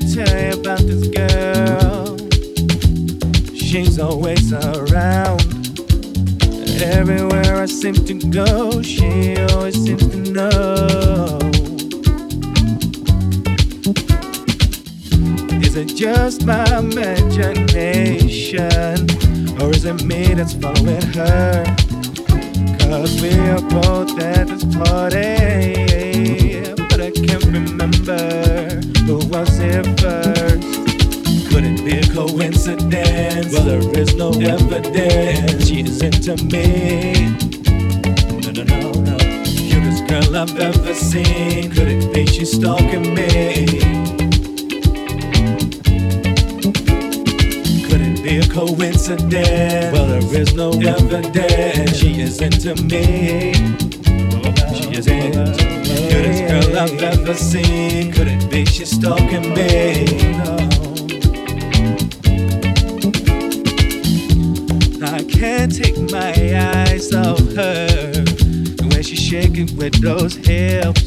tell you about this girl. She's always around. Everywhere I seem to go, she always seems to know. Is it just my imagination? Or is it me that's following her? Cause we are both at this party but I can't remember who was here first. Could it be a coincidence? Well, there is no evidence. She is into me. No, no, no, no. Cutest girl I've ever seen. Could it be she's stalking me? Could it be a coincidence. Well, there is no evidence. She is into me. She is into me. Cutest girl I've ever seen. Could it be she's stalking me? No. I can't take my eyes off her. The way she's shaking with those hips.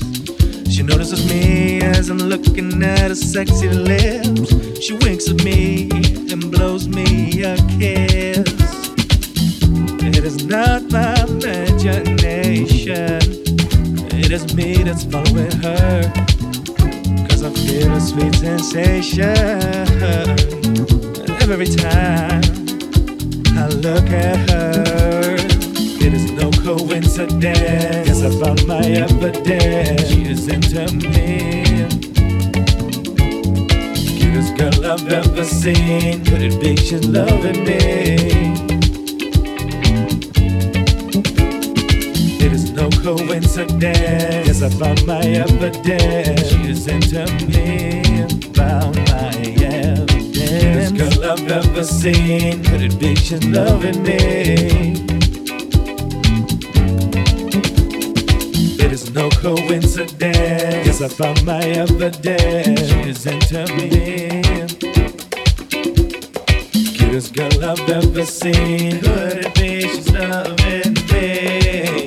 She notices me as I'm looking at her sexy lips. She winks at me and blows me a kiss. It is not my imagination is me that's following her. Cause I feel a sweet sensation And every time I look at her. It is no coincidence. Yes, I found my evidence. She is into me. Cutest girl I've ever seen. Could it be she's loving me? Coincidence. Yes, I found my evidence. She is into me. Found my evidence. Cutest girl I've ever seen. Could it be she's loving me? It is no coincidence. Yes, I found my evidence. She's into me. Cutest girl I've ever seen. Could it be she's loving me?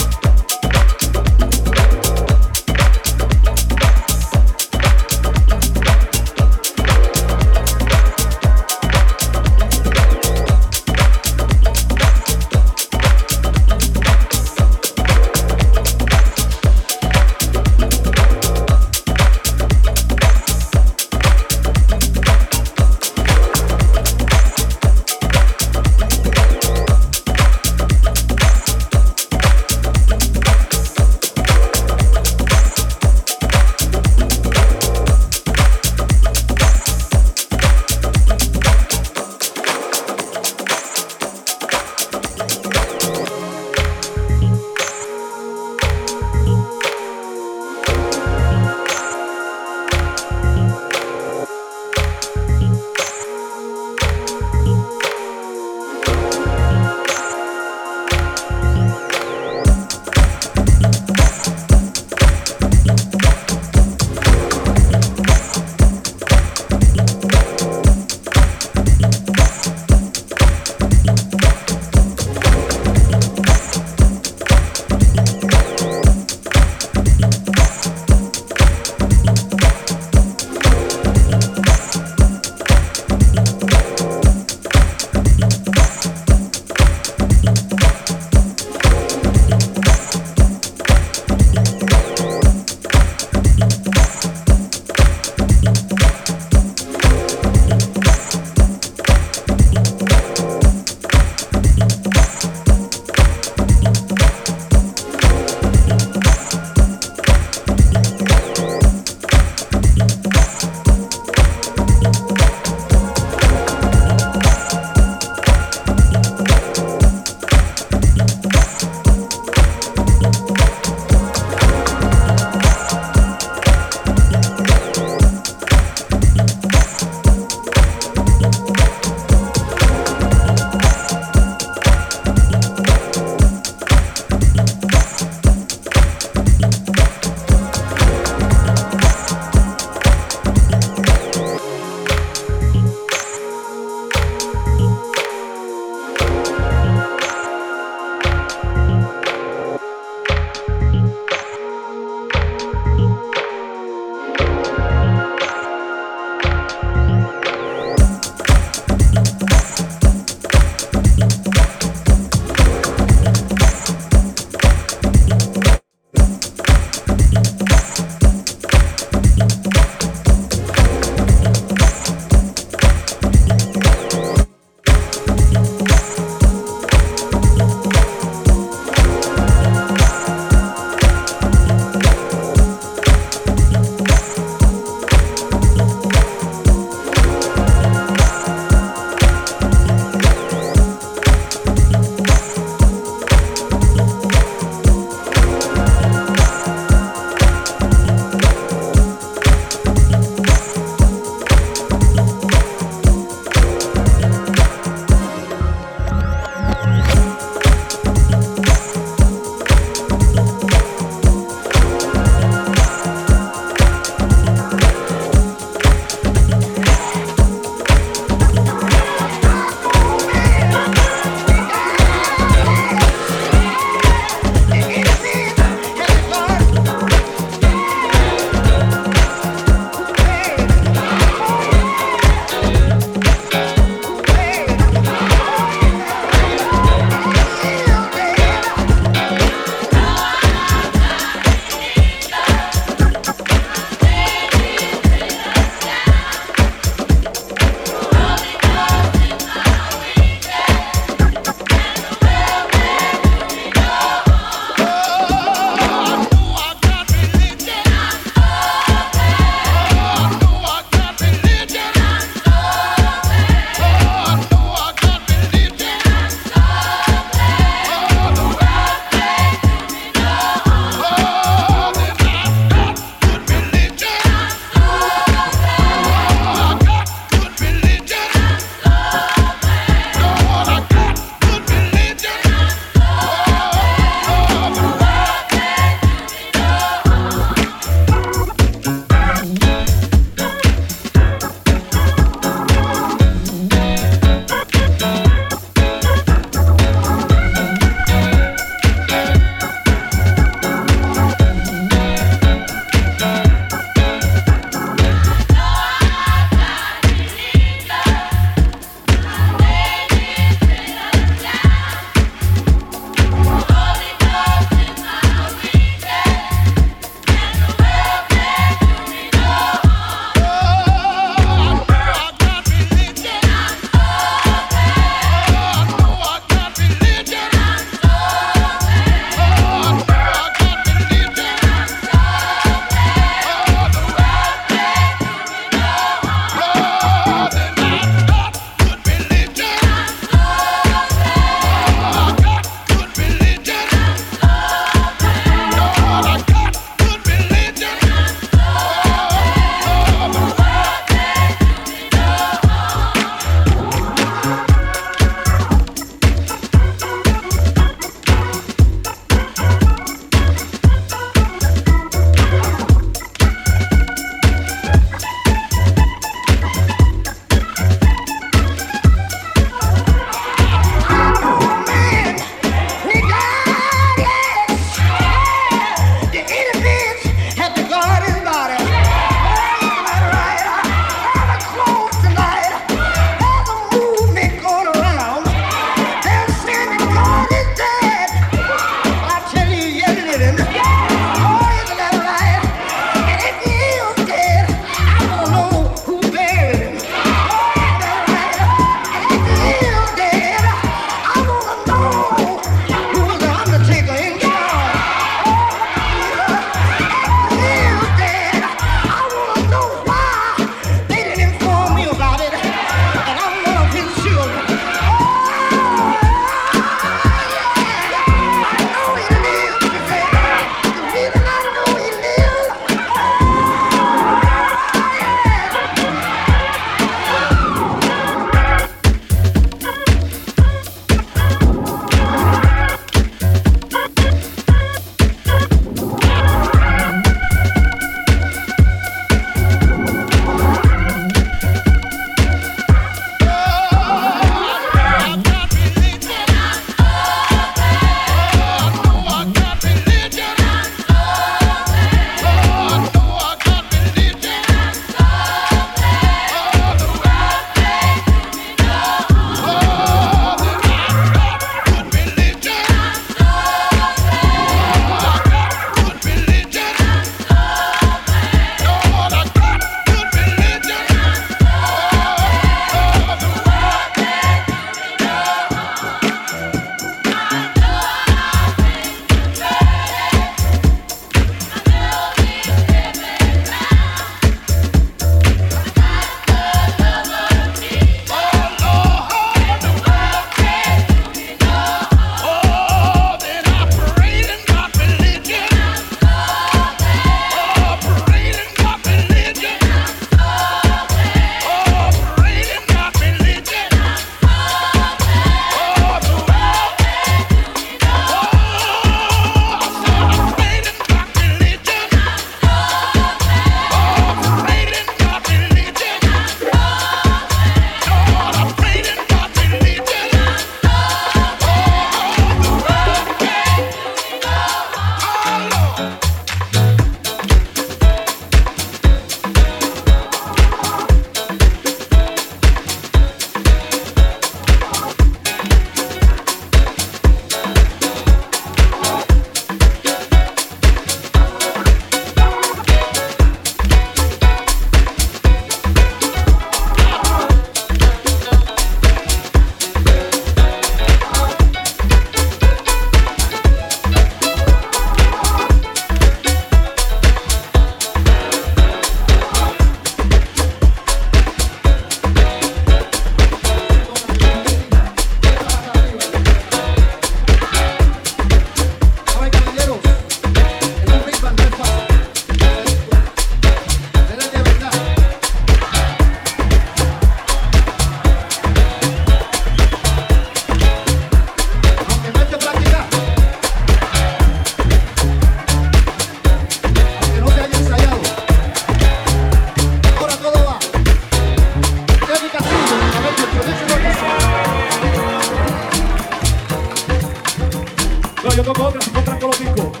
Yo toco otra, si compran con los discos.